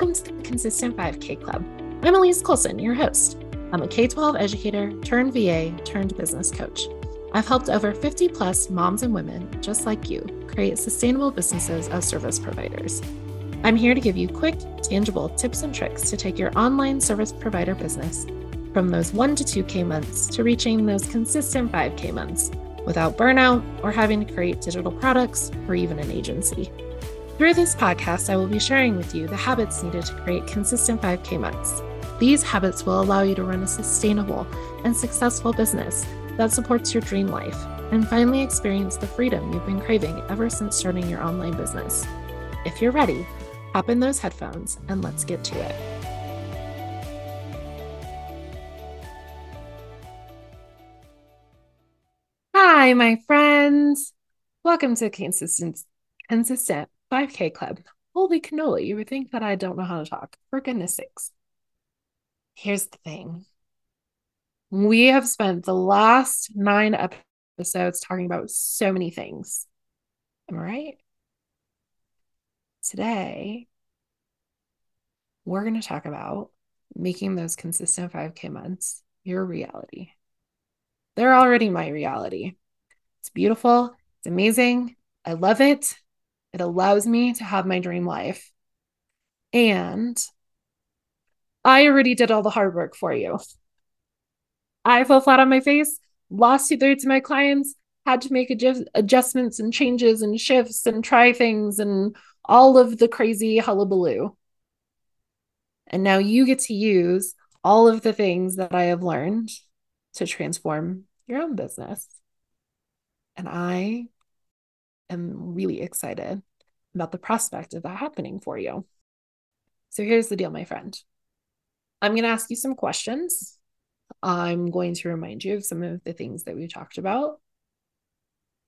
Welcome to the Consistent 5K Club. I'm Ellyse Colson, your host. I'm a K 12 educator turned VA turned business coach. I've helped over 50 plus moms and women just like you create sustainable businesses as service providers. I'm here to give you quick, tangible tips and tricks to take your online service provider business from those 1 to 2K months to reaching those consistent 5K months without burnout or having to create digital products or even an agency. Through this podcast, I will be sharing with you the habits needed to create consistent 5K months. These habits will allow you to run a sustainable and successful business that supports your dream life and finally experience the freedom you've been craving ever since starting your online business. If you're ready, hop in those headphones and let's get to it. Hi, my friends. Welcome to Consistent Consistent 5K Club. Holy cannoli, you would think that I don't know how to talk. For goodness sakes. Here's the thing we have spent the last nine episodes talking about so many things. Am I right? Today, we're going to talk about making those consistent 5K months your reality. They're already my reality. It's beautiful. It's amazing. I love it. It allows me to have my dream life. And I already did all the hard work for you. I fell flat on my face, lost two thirds of my clients, had to make adjust- adjustments and changes and shifts and try things and all of the crazy hullabaloo. And now you get to use all of the things that I have learned to transform your own business. And I am really excited about the prospect of that happening for you. So here's the deal, my friend. I'm going to ask you some questions. I'm going to remind you of some of the things that we talked about.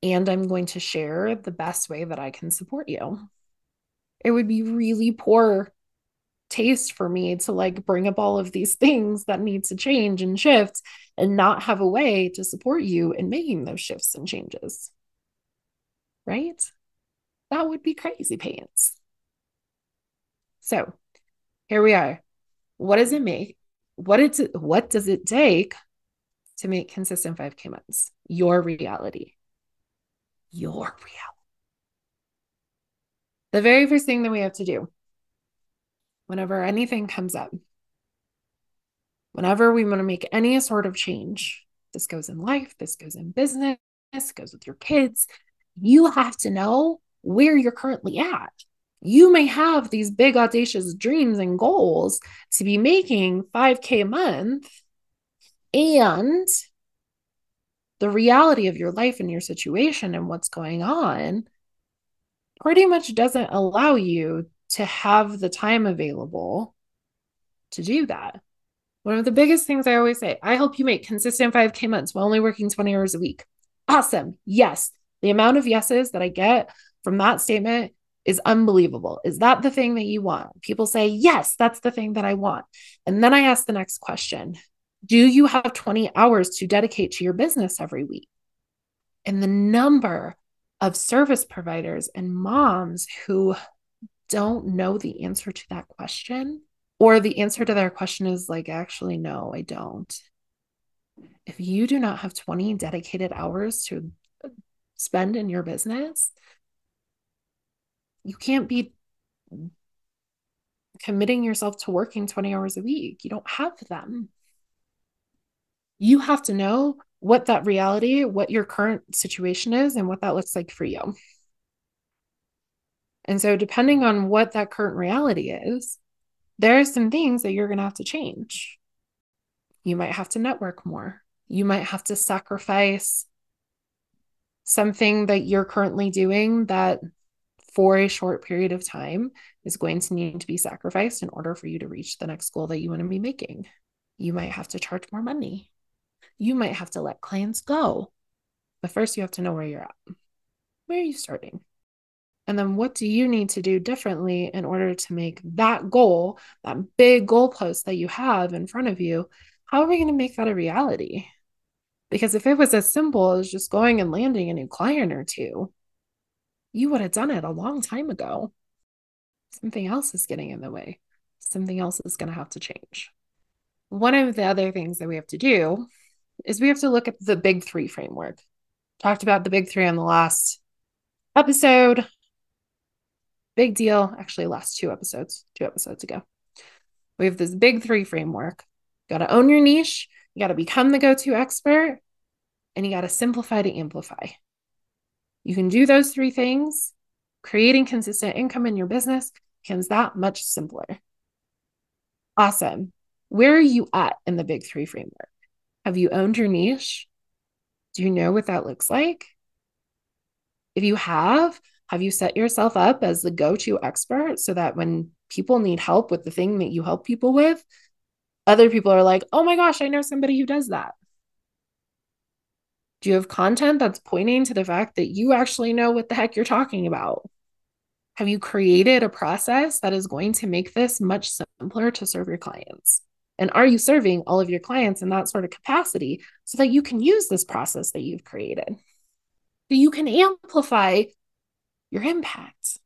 And I'm going to share the best way that I can support you. It would be really poor taste for me to like bring up all of these things that need to change and shift and not have a way to support you in making those shifts and changes right? That would be crazy pants. So here we are. What does it make? What it's what does it take to make consistent 5K months? Your reality. Your reality. The very first thing that we have to do whenever anything comes up, whenever we want to make any sort of change, this goes in life, this goes in business, this goes with your kids, you have to know where you're currently at. You may have these big, audacious dreams and goals to be making 5K a month, and the reality of your life and your situation and what's going on pretty much doesn't allow you to have the time available to do that. One of the biggest things I always say I help you make consistent 5K months while only working 20 hours a week. Awesome. Yes, the amount of yeses that I get from that statement is unbelievable. Is that the thing that you want? People say, Yes, that's the thing that I want. And then I ask the next question Do you have 20 hours to dedicate to your business every week? And the number of service providers and moms who don't know the answer to that question, or the answer to their question is like, Actually, no, I don't. If you do not have 20 dedicated hours to spend in your business, you can't be committing yourself to working 20 hours a week. You don't have them. You have to know what that reality, what your current situation is, and what that looks like for you. And so, depending on what that current reality is, there are some things that you're going to have to change. You might have to network more. You might have to sacrifice something that you're currently doing that for a short period of time is going to need to be sacrificed in order for you to reach the next goal that you want to be making. You might have to charge more money. You might have to let clients go. But first, you have to know where you're at. Where are you starting? And then what do you need to do differently in order to make that goal, that big goalpost that you have in front of you, how are we going to make that a reality? Because if it was as simple as just going and landing a new client or two, you would have done it a long time ago. Something else is getting in the way. something else is going to have to change. One of the other things that we have to do is we have to look at the big three framework. Talked about the big three on the last episode. Big deal. Actually, last two episodes, two episodes ago. We have this big three framework. Got to own your niche, you got to become the go to expert, and you got to simplify to amplify. You can do those three things. Creating consistent income in your business becomes that much simpler. Awesome. Where are you at in the big three framework? Have you owned your niche? Do you know what that looks like? If you have, have you set yourself up as the go to expert so that when people need help with the thing that you help people with, other people are like, oh my gosh, I know somebody who does that? Do you have content that's pointing to the fact that you actually know what the heck you're talking about? Have you created a process that is going to make this much simpler to serve your clients? And are you serving all of your clients in that sort of capacity so that you can use this process that you've created? That you can amplify your impact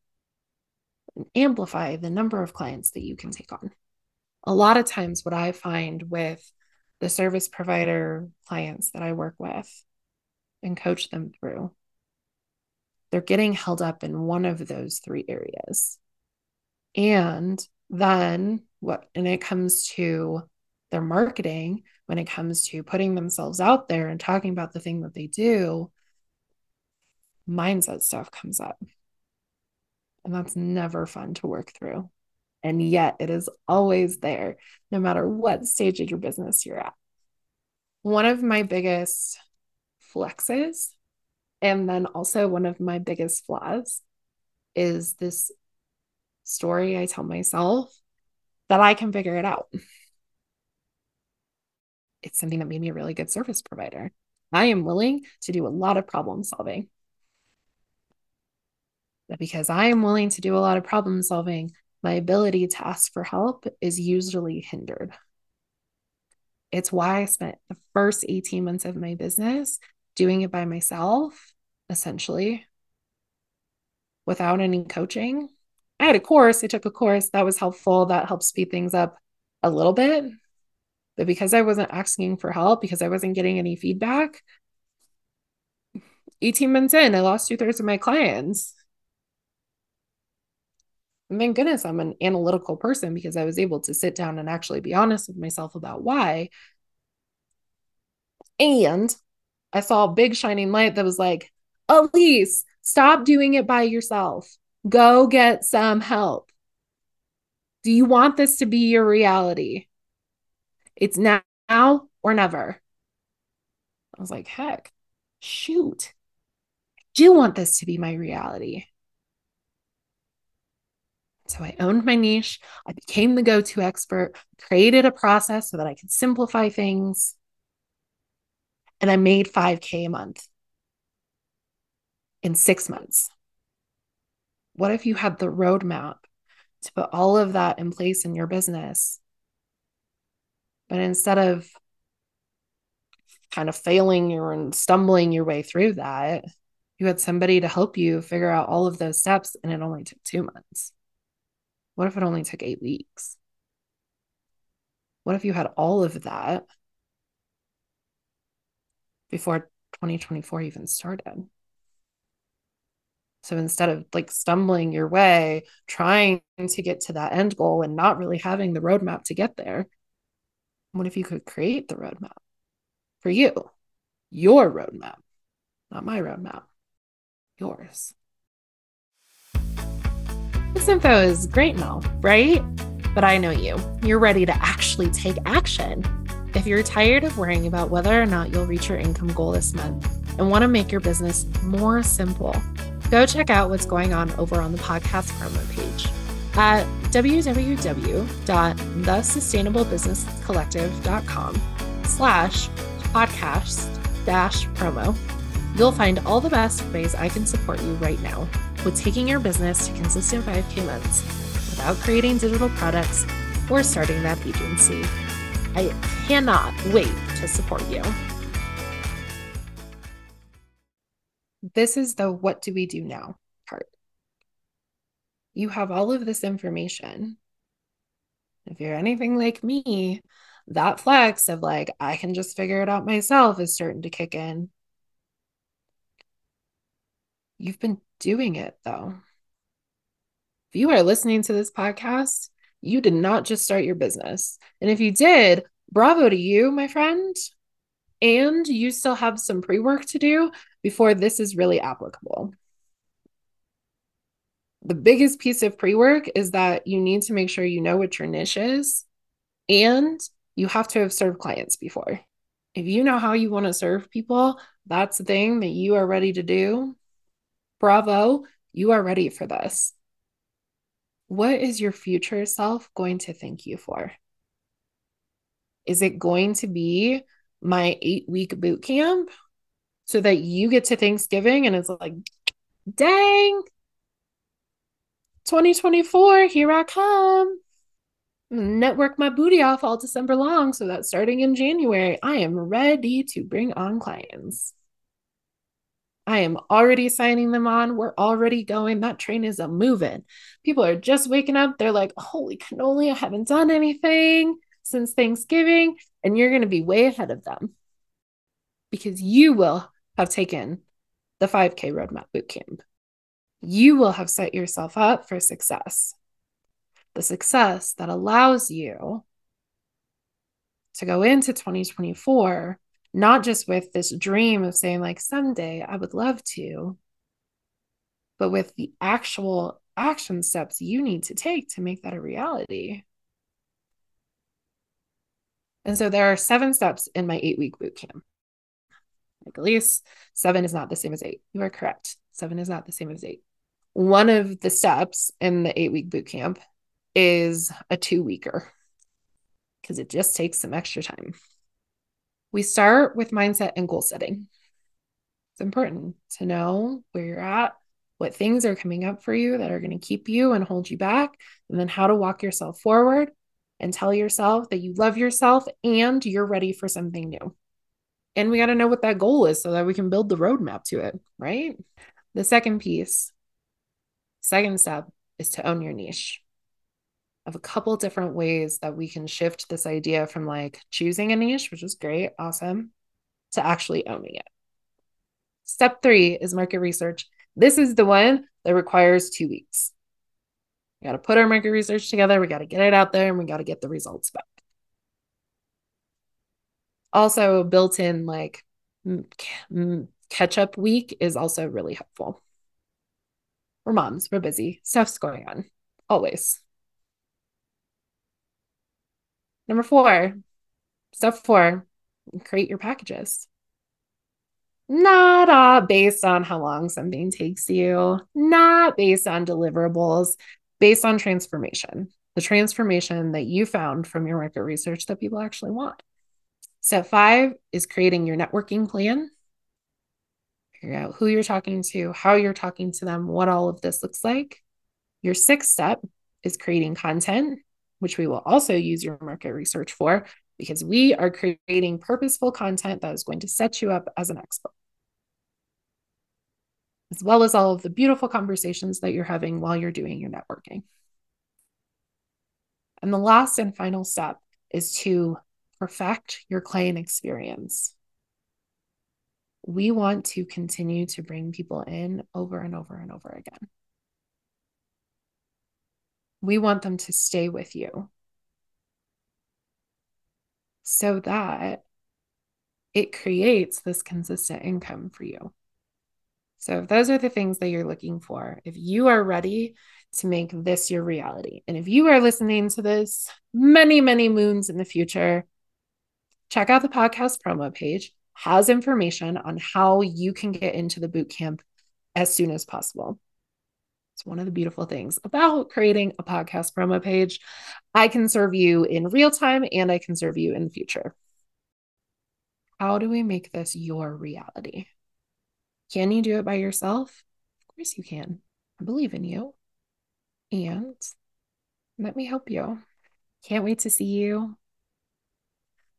and amplify the number of clients that you can take on. A lot of times, what I find with the service provider clients that I work with and coach them through they're getting held up in one of those three areas. And then what when it comes to their marketing, when it comes to putting themselves out there and talking about the thing that they do, mindset stuff comes up. And that's never fun to work through. And yet it is always there, no matter what stage of your business you're at. One of my biggest flexes and then also, one of my biggest flaws is this story I tell myself that I can figure it out. It's something that made me a really good service provider. I am willing to do a lot of problem solving. But because I am willing to do a lot of problem solving, my ability to ask for help is usually hindered. It's why I spent the first 18 months of my business doing it by myself, essentially, without any coaching. I had a course, I took a course that was helpful, that helped speed things up a little bit. But because I wasn't asking for help, because I wasn't getting any feedback, 18 months in, I lost two thirds of my clients. And thank goodness I'm an analytical person because I was able to sit down and actually be honest with myself about why. And I saw a big shining light that was like, Ellyse, stop doing it by yourself. Go get some help. Do you want this to be your reality? It's now or never. I was like, heck, shoot. I do want this to be my reality. So I owned my niche. I became the go to expert, created a process so that I could simplify things and I made 5K a month in six months. What if you had the roadmap to put all of that in place in your business? But instead of kind of failing and stumbling your way through that, you had somebody to help you figure out all of those steps and it only took two months. What if it only took eight weeks? What if you had all of that before 2024 even started. So instead of like stumbling your way, trying to get to that end goal and not really having the roadmap to get there, what if you could create the roadmap for you? Your roadmap, not my roadmap, yours. This info is great now, right? But I know you. You're ready to actually take action if you're tired of worrying about whether or not you'll reach your income goal this month and want to make your business more simple, go check out what's going on over on the podcast promo page at www.thesustainablebusinesscollective.com slash podcast dash promo. You'll find all the best ways I can support you right now with taking your business to consistent 5K months without creating digital products or starting that agency. I cannot wait to support you. This is the what do we do now part. You have all of this information. If you're anything like me, that flex of like, I can just figure it out myself is starting to kick in. You've been doing it though. If you are listening to this podcast, you did not just start your business. And if you did, bravo to you, my friend. And you still have some pre work to do before this is really applicable. The biggest piece of pre work is that you need to make sure you know what your niche is and you have to have served clients before. If you know how you want to serve people, that's the thing that you are ready to do. Bravo, you are ready for this. What is your future self going to thank you for? Is it going to be my eight week boot camp so that you get to Thanksgiving and it's like, dang, 2024, here I come. Network my booty off all December long so that starting in January, I am ready to bring on clients. I am already signing them on. We're already going. That train is a moving. People are just waking up. They're like, holy cannoli, I haven't done anything since Thanksgiving. And you're going to be way ahead of them because you will have taken the 5K Roadmap Bootcamp. You will have set yourself up for success. The success that allows you to go into 2024 not just with this dream of saying, like, someday I would love to, but with the actual action steps you need to take to make that a reality. And so there are seven steps in my eight week boot camp. Like Ellyse, seven is not the same as eight. You are correct. Seven is not the same as eight. One of the steps in the eight week boot camp is a two weeker because it just takes some extra time. We start with mindset and goal setting. It's important to know where you're at, what things are coming up for you that are going to keep you and hold you back, and then how to walk yourself forward and tell yourself that you love yourself and you're ready for something new. And we got to know what that goal is so that we can build the roadmap to it, right? The second piece, second step is to own your niche of a couple different ways that we can shift this idea from like choosing a niche, which is great, awesome, to actually owning it. Step three is market research. This is the one that requires two weeks. We got to put our market research together, we got to get it out there, and we got to get the results back. Also, built in like catch up week is also really helpful. We're moms, we're busy, stuff's going on, always. Number four, step four, create your packages. Not uh, based on how long something takes you, not based on deliverables, based on transformation, the transformation that you found from your market research that people actually want. Step five is creating your networking plan. Figure out who you're talking to, how you're talking to them, what all of this looks like. Your sixth step is creating content which we will also use your market research for because we are creating purposeful content that is going to set you up as an expert, as well as all of the beautiful conversations that you're having while you're doing your networking. And the last and final step is to perfect your client experience. We want to continue to bring people in over and over and over again. We want them to stay with you so that it creates this consistent income for you. So, if those are the things that you're looking for, if you are ready to make this your reality, and if you are listening to this many, many moons in the future, check out the podcast promo page, has information on how you can get into the bootcamp as soon as possible. It's one of the beautiful things about creating a podcast promo page. I can serve you in real time and I can serve you in the future. How do we make this your reality? Can you do it by yourself? Of course you can. I believe in you. And let me help you. Can't wait to see you.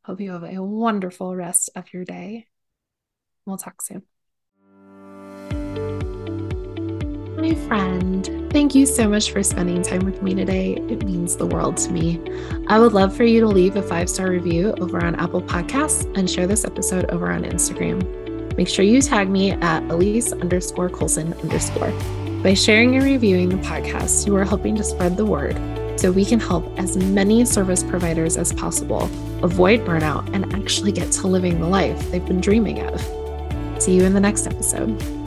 Hope you have a wonderful rest of your day. We'll talk soon. My friend. Thank you so much for spending time with me today. It means the world to me. I would love for you to leave a five star review over on Apple Podcasts and share this episode over on Instagram. Make sure you tag me at Ellyse underscore Colson underscore. By sharing and reviewing the podcast, you are helping to spread the word so we can help as many service providers as possible avoid burnout and actually get to living the life they've been dreaming of. See you in the next episode.